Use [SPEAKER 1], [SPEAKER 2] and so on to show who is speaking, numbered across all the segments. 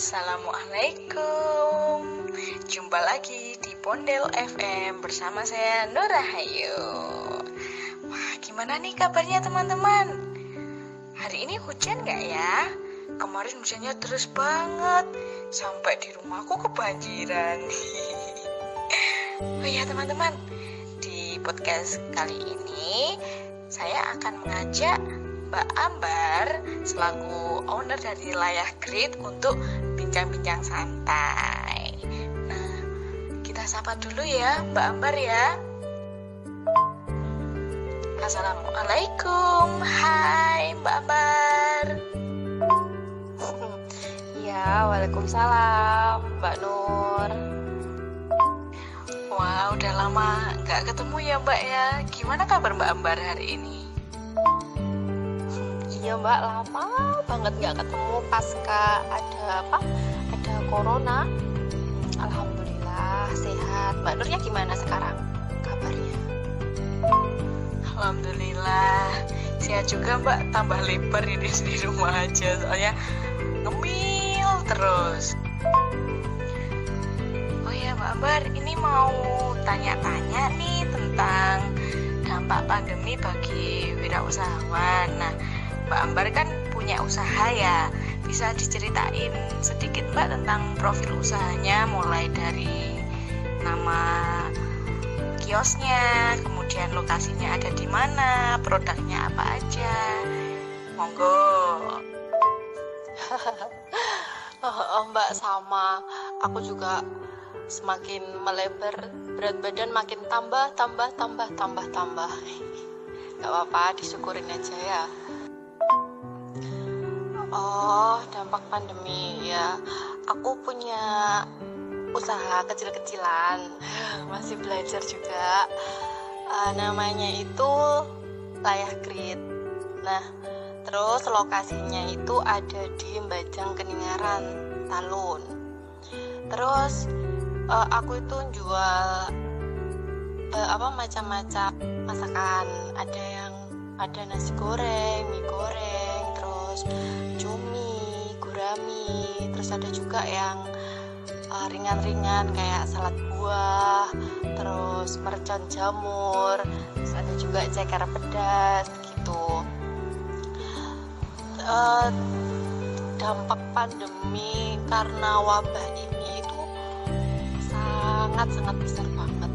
[SPEAKER 1] Assalamualaikum. Jumpa lagi di Pondel FM bersama saya Nur Rahayu Wah gimana nih kabarnya teman-teman? Hari ini hujan gak ya? Kemarin hujannya terus banget. Sampai di rumahku kebanjiran. Oh iya teman-teman. Di podcast kali ini Saya akan mengajak Mbak Ambar selaku owner dari Layah Grid untuk bincang-bincang santai. Nah, kita sapa dulu ya Mbak Ambar ya. Assalamualaikum, hai Mbak Ambar.
[SPEAKER 2] Ya, waalaikumsalam Mbak Nur.
[SPEAKER 1] Wah, udah lama nggak ketemu ya Mbak ya. Gimana kabar Mbak Ambar hari ini?
[SPEAKER 2] Iya mbak. Lama banget nggak ketemu pasca ada apa? Ada corona. Alhamdulillah sehat. Mbak Nurnya gimana sekarang kabarnya?
[SPEAKER 1] Alhamdulillah. Sehat juga Mbak. Tambah lebar ini di rumah aja. Soalnya ngemil terus. Oh ya Mbak Ambar. Ini mau tanya-tanya nih tentang dampak pandemi bagi wirausahawan. Nah Mbak Ambar kan punya usaha ya. Bisa diceritain sedikit Mbak tentang profil usahanya mulai dari nama kiosnya kemudian lokasinya ada di mana produknya apa aja. Monggo.
[SPEAKER 2] Oh, Mbak sama. Aku juga semakin melebar berat badan makin tambah tambah tambah tambah tambah. Nggak apa-apa disyukurin aja ya Oh, dampak pandemi ya. Aku punya usaha kecil-kecilan, masih belajar juga. Uh, namanya itu Layah Grid. Nah, terus lokasinya itu ada di Bajang Keningaran, Talun. Terus uh, aku itu jual uh, apa macam-macam masakan. Ada yang ada nasi goreng, mie goreng, terus cumi, gurami, terus ada juga yang ringan-ringan uh, kayak salad buah, terus mercon jamur, terus ada juga ceker pedas gitu. Uh, dampak pandemi karena wabah ini itu sangat-sangat besar banget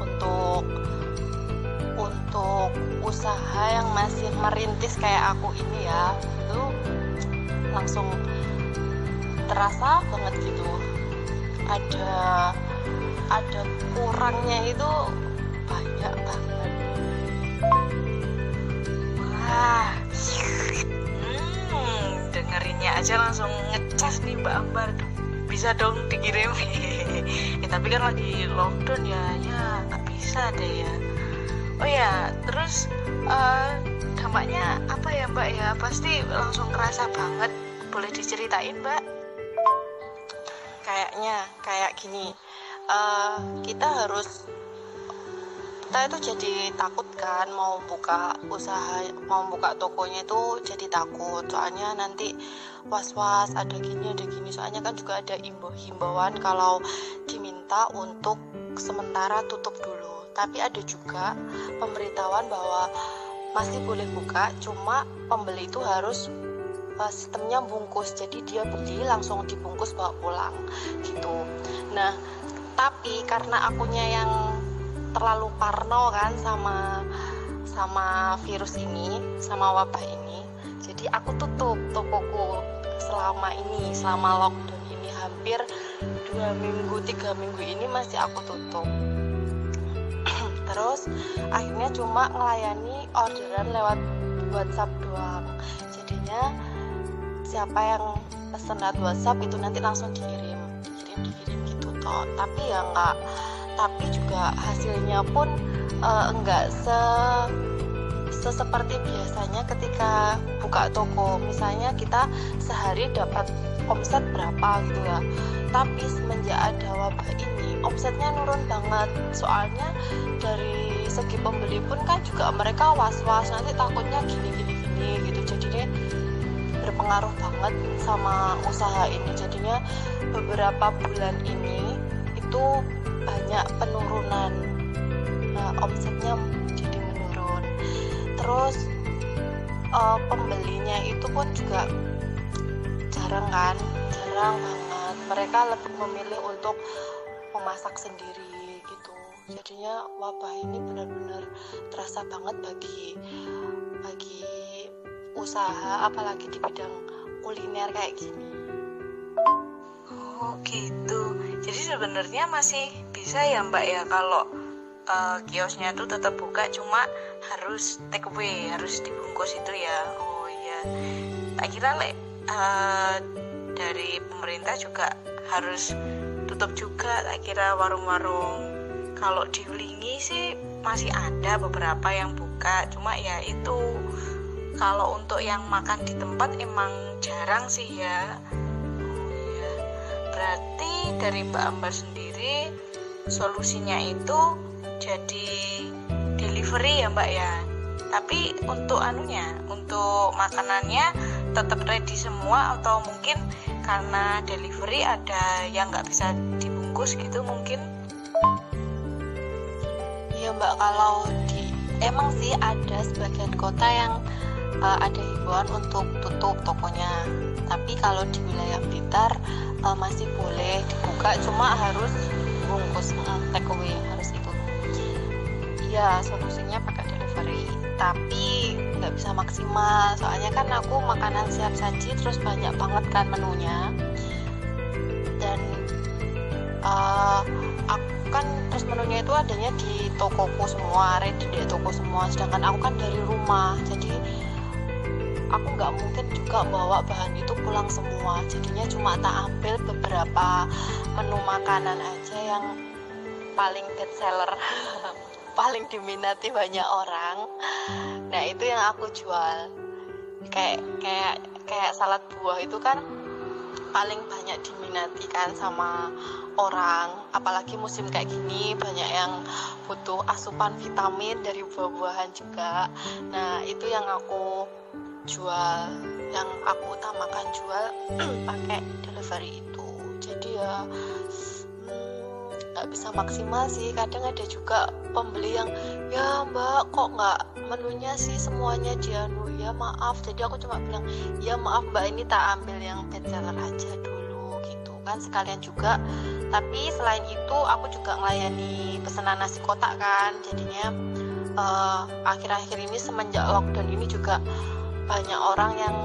[SPEAKER 2] untuk untuk usaha yang masih merintis kayak aku ini ya itu langsung terasa banget gitu. Ada ada kurangnya itu banyak banget.
[SPEAKER 1] Wah. Hmm, dengerinnya aja langsung ngecas nih Mbak Ambar. Bisa dong dikirim ya, tapi kan lagi lockdown ya ya nggak bisa deh ya oh ya terus uh, dampaknya apa ya mbak? Ya pasti langsung kerasa banget. Boleh diceritain mbak?
[SPEAKER 2] Kayaknya kayak gini. Uh, kita harus kita itu jadi takut kan mau buka usaha mau buka tokonya itu jadi takut. Soalnya nanti was-was ada gini ada gini. Soalnya kan juga ada himbauan kalau diminta untuk sementara tutup dulu tapi ada juga pemberitahuan bahwa masih boleh buka cuma pembeli itu harus uh, sistemnya bungkus. Jadi dia beli langsung dibungkus bawa pulang gitu. Nah tapi karena akunya yang terlalu parno kan sama sama virus ini sama wabah ini jadi aku tutup tokoku selama ini selama lockdown ini. Hampir dua minggu tiga minggu ini masih aku tutup terus akhirnya cuma melayani orderan lewat WhatsApp doang. Jadinya siapa yang pesen lewat WhatsApp itu nanti langsung dikirim. Dikirim dikirim gitu toh. Tapi ya enggak tapi juga hasilnya pun uh, enggak se seseperti biasanya ketika buka toko. Misalnya kita sehari dapat omset berapa gitu ya. Tapi semenjak ada wabah ini omsetnya nurun banget. Soalnya dari segi pembeli pun kan juga mereka was-was nanti takutnya gini gini gini gitu. Jadi deh pengaruh banget sama usaha ini. Jadinya beberapa bulan ini itu banyak penurunan nah, omsetnya jadi menurun. Terus uh, pembelinya itu pun juga jarang kan? Jarang banget. Mereka lebih memilih untuk memasak sendiri gitu. Jadinya wabah ini benar-benar terasa banget bagi bagi usaha apalagi di bidang kuliner kayak gini.
[SPEAKER 1] Oh gitu. Jadi sebenarnya masih bisa ya mbak ya kalau uh, kiosnya tuh tetap buka cuma harus take away harus dibungkus itu ya. Oh iya. Tak kira uh, dari pemerintah juga harus tutup juga tak kira warung-warung. Kalau di Ulingi sih masih ada beberapa yang buka. Cuma ya itu kalau untuk yang makan di tempat emang jarang sih ya. Oh iya berarti dari Mbak Ambar sendiri solusinya itu jadi delivery ya Mbak ya. Tapi untuk anunya untuk makanannya tetap ready semua atau mungkin karena delivery ada yang nggak bisa dibungkus gitu mungkin?
[SPEAKER 2] Iya mbak kalau di emang sih ada sebagian kota yang uh, ada himbauan untuk tutup tokonya. Tapi kalau di wilayah Blitar uh, masih boleh dibuka cuma harus bungkus uh, take away harus itu. Iya solusinya pakai delivery. Tapi nggak bisa maksimal. Soalnya kan aku makanan siap saji terus banyak banget kan menunya. Dan uh, aku kan terus menunya itu adanya di tokoku semua ready di toko semua. Sedangkan aku kan dari rumah jadi aku nggak mungkin juga bawa bahan itu pulang semua. Jadinya cuma tak ambil beberapa menu makanan aja yang paling best seller paling diminati banyak orang. Nah itu yang aku jual. Kayak kayak kayak salad buah itu kan paling banyak diminati kan sama orang. Apalagi musim kayak gini banyak yang butuh asupan vitamin dari buah-buahan juga. Nah itu yang aku jual. Yang aku utamakan jual pakai delivery itu. Jadi ya nggak bisa maksimal sih. Kadang ada juga pembeli yang ya mbak kok nggak menunya sih semuanya dia nu ya maaf. Jadi aku cuma bilang ya maaf mbak ini tak ambil yang bestseller aja dulu gitu kan sekalian juga. Tapi selain itu aku juga melayani pesanan nasi kotak kan jadinya eh, akhir-akhir uh, ini semenjak lockdown ini juga banyak orang yang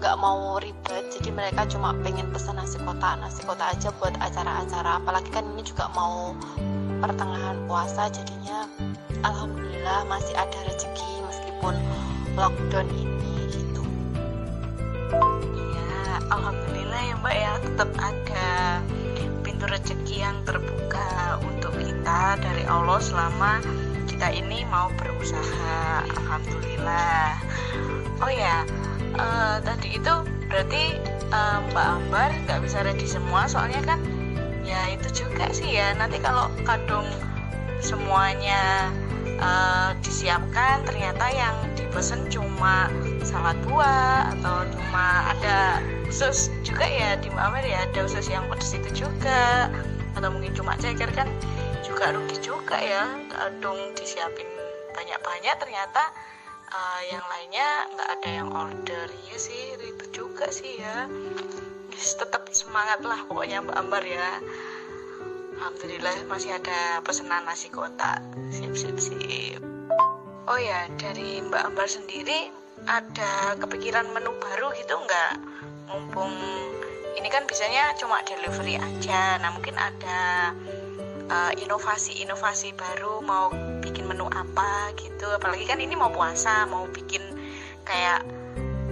[SPEAKER 2] nggak mau ribet jadi mereka cuma pengen pesan nasi kotak nasi kotak aja buat acara-acara. Apalagi kan ini juga mau pertengahan puasa jadinya alhamdulillah masih ada rezeki meskipun lockdown ini gitu.
[SPEAKER 1] Ya alhamdulillah ya mbak ya. Tetap ada pintu rezeki yang terbuka untuk kita dari Allah selama kita ini mau berusaha. Alhamdulillah. Oh ya uh, tadi itu berarti uh, Mbak Ambar nggak bisa ready semua soalnya kan ya itu juga sih ya. Nanti kalau kadung semuanya uh, disiapkan ternyata yang dipesan cuma salad buah atau cuma ada usus juga ya di Mamer ya. Ada usus yang pedes itu juga atau mungkin cuma ceker kan juga rugi juga ya. Kadung disiapin banyak-banyak ternyata uh, yang lainnya nggak ada yang order. Ya sih ribet juga sih ya. Yes, tetap semangat lah pokoknya Mbak Ambar ya. Alhamdulillah masih ada pesanan nasi kotak. Sip sip sip. Oh ya dari Mbak Ambar sendiri ada kepikiran menu baru gitu nggak? Mumpung ini kan biasanya cuma delivery aja. Nah mungkin ada uh, inovasi-inovasi baru mau bikin menu apa gitu. Apalagi kan ini mau puasa mau bikin kayak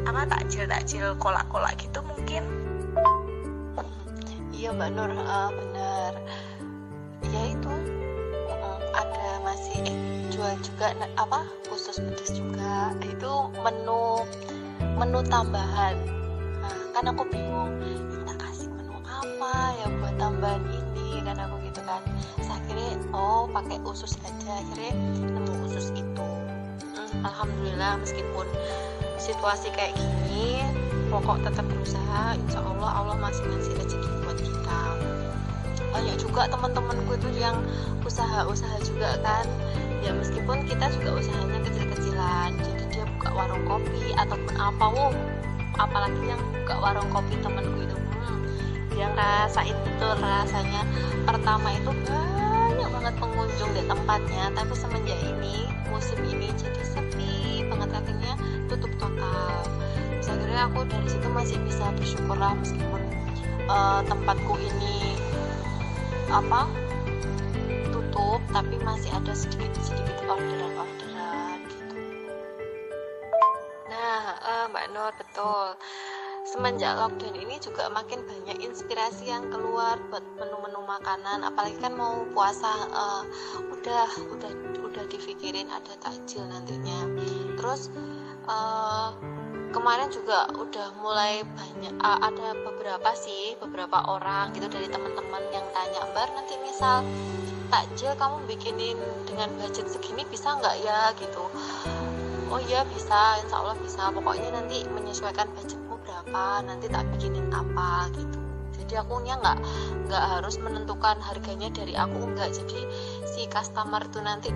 [SPEAKER 1] apa takjil takjil kolak-kolak gitu mungkin.
[SPEAKER 2] Iya mbak Nur. Uh, benar. Ya itu. Uh, ada masih eh, jual juga apa khusus pedas juga. Itu menu menu tambahan. Kan aku bingung kita kasih menu apa ya buat tambahan ini? Kan aku kan. Terus akhirnya oh pakai usus aja. Akhirnya nemu usus itu. Hmm, alhamdulillah meskipun situasi kayak gini pokok tetap berusaha. Insya Allah Allah masih ngasih rezeki buat kita. Banyak juga teman-temanku itu yang usaha-usaha juga kan. Ya meskipun kita juga usahanya kecil-kecilan. Jadi dia buka warung kopi ataupun apa wow. Apalagi yang buka warung kopi temanku itu dia ngerasain betul rasanya. Pertama itu banyak banget pengunjung di tempatnya tapi semenjak ini musim ini jadi sepi banget akhirnya tutup total. Akhirnya aku dari situ masih bisa bersyukur lah meskipun uh, tempatku ini apa tutup tapi masih ada sedikit sedikit orderan orderan gitu. Nah uh, mbak Nur betul semenjak lockdown ini juga makin banyak inspirasi yang keluar buat menu-menu makanan. Apalagi kan mau puasa uh, udah udah udah dipikirin ada takjil nantinya. Terus uh, kemarin juga udah mulai banyak uh, ada beberapa sih beberapa orang gitu dari teman-teman yang tanya mbak nanti misal takjil kamu bikinin dengan budget segini bisa nggak ya? Gitu. Oh iya bisa insya Allah bisa. Pokoknya nanti menyesuaikan budgetmu berapa nanti tak bikinin apa gitu. Jadi aku nya nggak nggak harus menentukan harganya dari aku nggak. Jadi si customer itu nanti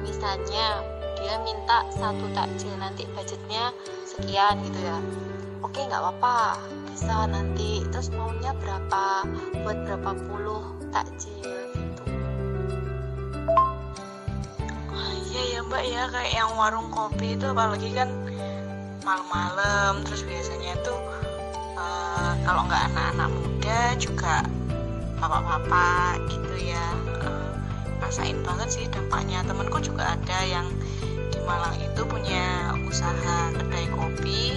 [SPEAKER 2] misalnya dia minta satu takjil nanti budgetnya sekian gitu ya. Oke nggak apa-apa bisa nanti. Terus maunya berapa buat berapa puluh takjil gitu.
[SPEAKER 1] Iya ya mbak ya. Kayak yang warung kopi itu apalagi kan malam-malam. Terus biasanya tuh uh, kalau nggak anak-anak muda juga bapak-bapak gitu ya uh, rasain banget sih dampaknya. Temenku juga ada yang Malang itu punya usaha kedai kopi.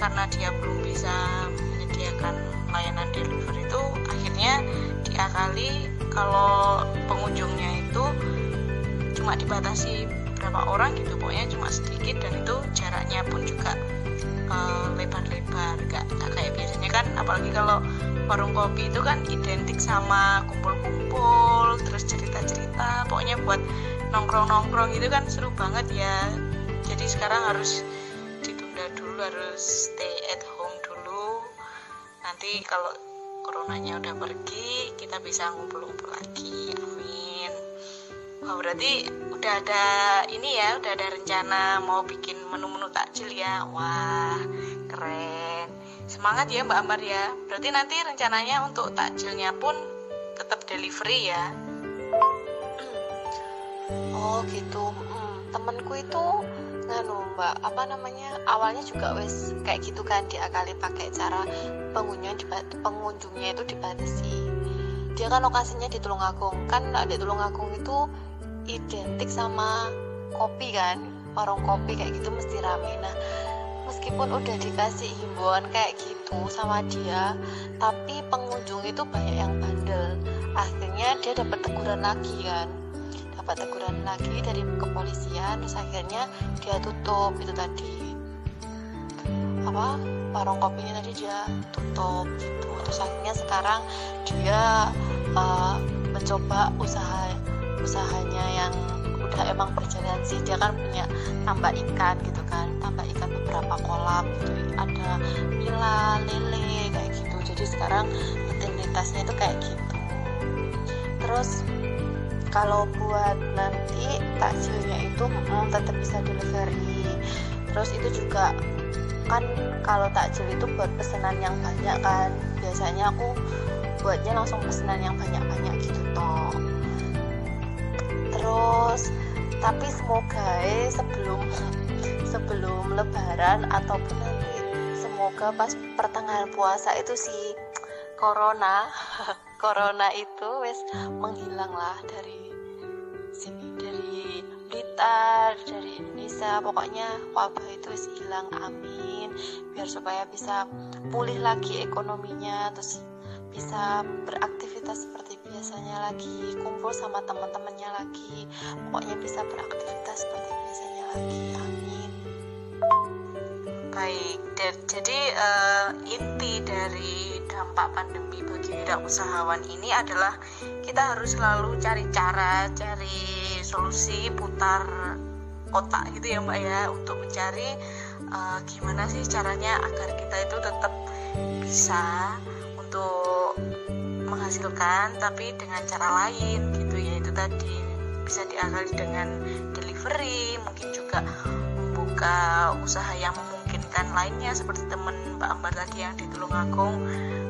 [SPEAKER 1] Karena dia belum bisa menyediakan layanan delivery itu akhirnya diakali kalau pengunjungnya itu cuma dibatasi berapa orang gitu pokoknya cuma sedikit dan itu jaraknya pun juga uh, lebar-lebar gak, gak kayak biasanya kan apalagi kalau warung kopi itu kan identik sama kumpul-kumpul terus cerita-cerita pokoknya buat nongkrong-nongkrong gitu kan seru banget ya. Jadi sekarang harus ditunda dulu harus stay at home dulu. Nanti kalau coronanya udah pergi kita bisa ngumpul-ngumpul lagi amin. Wah berarti udah ada ini ya udah ada rencana mau bikin menu-menu takjil ya. Wah keren. Semangat ya Mbak Ambar ya. Berarti nanti rencananya untuk takjilnya pun tetap delivery ya?
[SPEAKER 2] Oh gitu. Hmm, temenku itu nganu mbak apa namanya awalnya juga wes kayak gitu kan diakali pakai cara pengunjung pengunjungnya itu dibatasi. Dia kan lokasinya di Tulungagung. Kan di Tulungagung itu identik sama kopi kan warung kopi kayak gitu mesti rame. Nah meskipun udah dikasih himbauan kayak gitu sama dia tapi pengunjung itu banyak yang bandel. Akhirnya dia dapat teguran lagi kan. Dapat teguran lagi dari kepolisian terus akhirnya dia tutup itu tadi. Apa? Warung kopinya tadi dia tutup gitu. Terus akhirnya sekarang dia uh, mencoba usaha usahanya yang udah emang berjalan sih. Dia kan punya tambah ikan gitu kan. Tambah ikan beberapa kolam gitu. Ada nila lele kayak gitu. Jadi sekarang rutinitasnya itu kayak gitu. Terus kalau buat nanti takjilnya itu mm, tetap bisa delivery. Terus itu juga kan kalau takjil itu buat pesanan yang banyak kan. Biasanya aku buatnya langsung pesanan yang banyak-banyak gitu toh terus. Tapi semoga eh, sebelum sebelum lebaran ataupun nanti semoga pas pertengahan puasa itu si corona corona itu wes menghilang lah dari sini dari Blitar dari Indonesia. Pokoknya wabah itu wes hilang amin. Biar supaya bisa pulih lagi ekonominya terus bisa beraktivitas seperti biasanya lagi kumpul sama teman-temannya lagi pokoknya bisa beraktivitas seperti biasanya lagi amin.
[SPEAKER 1] Baik jadi uh, inti dari dampak pandemi bagi wirausahawan ini adalah kita harus selalu cari cara, cari solusi putar otak gitu ya Mbak ya untuk mencari uh, gimana sih caranya agar kita itu tetap bisa untuk menghasilkan tapi dengan cara lain gitu ya itu tadi. Bisa diakali dengan delivery mungkin juga membuka usaha yang memungkinkan lainnya seperti temen Mbak Ambar tadi yang di Tulungagung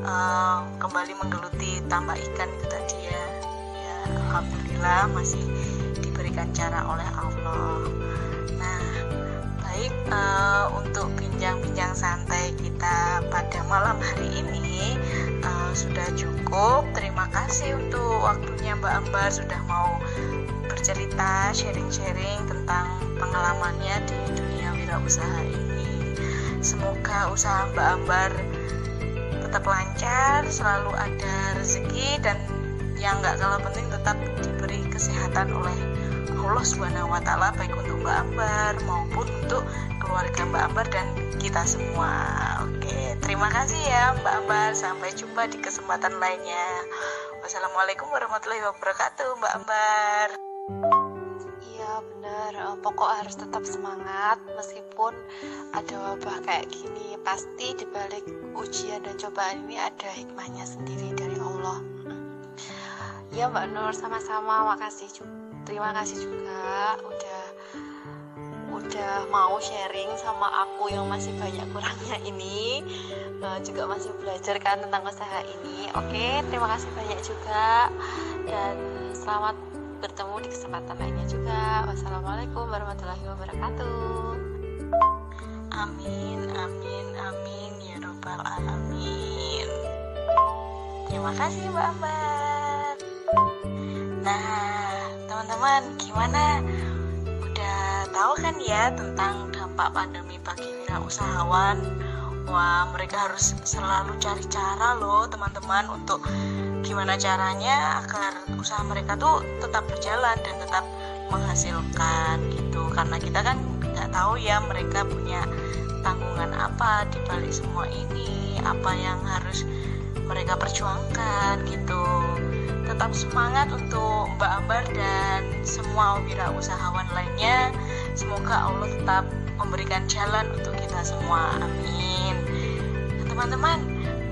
[SPEAKER 1] uh, kembali menggeluti tambah ikan itu tadi ya. Ya Alhamdulillah masih diberikan cara oleh Allah. Nah baik uh, untuk bincang-bincang santai kita pada malam hari ini uh, sudah cukup terima kasih untuk waktunya Mbak Ambar sudah mau bercerita sharing-sharing tentang pengalamannya di dunia wirausaha ini semoga usaha Mbak Ambar tetap lancar selalu ada rezeki dan yang nggak kalah penting tetap diberi kesehatan oleh Allah Subhanahu wa taala baik untuk Mbak Ambar maupun untuk keluarga Mbak Ambar dan kita semua. Oke, terima kasih ya Mbak Ambar. Sampai jumpa di kesempatan lainnya. Wassalamualaikum warahmatullahi wabarakatuh Mbak Ambar.
[SPEAKER 2] Iya benar, eh, pokok harus tetap semangat meskipun ada wabah kayak gini. Pasti dibalik ujian dan cobaan ini ada hikmahnya sendiri dari Allah. Ya Mbak Nur, sama-sama. Makasih. Terima kasih juga udah udah mau sharing sama aku yang masih banyak kurangnya ini uh, juga masih belajar kan tentang usaha ini. Oke terima kasih banyak juga dan selamat bertemu di kesempatan lainnya juga. Wassalamualaikum warahmatullahi wabarakatuh.
[SPEAKER 1] Amin amin amin ya robbal alamin. Terima kasih mbak Ambar nah teman-teman gimana tahu kan ya tentang dampak pandemi bagi wirausahawan. Wah mereka harus selalu cari cara loh teman-teman untuk gimana caranya agar usaha mereka tuh tetap berjalan dan tetap menghasilkan gitu. Karena kita kan nggak tahu ya mereka punya tanggungan apa di balik semua ini apa yang harus mereka perjuangkan gitu. Tetap semangat untuk Mbak Ambar dan semua wirausahawan lainnya semoga Allah tetap memberikan jalan untuk kita semua. Amin. Nah, teman-teman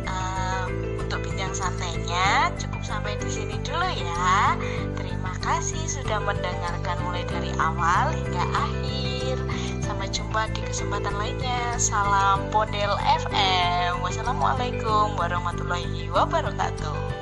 [SPEAKER 1] uh, untuk bincang santainya cukup sampai di sini dulu ya. Terima kasih sudah mendengarkan mulai dari awal hingga akhir. Sampai jumpa di kesempatan lainnya. Salam Pondel FM wassalamualaikum warahmatullahi wabarakatuh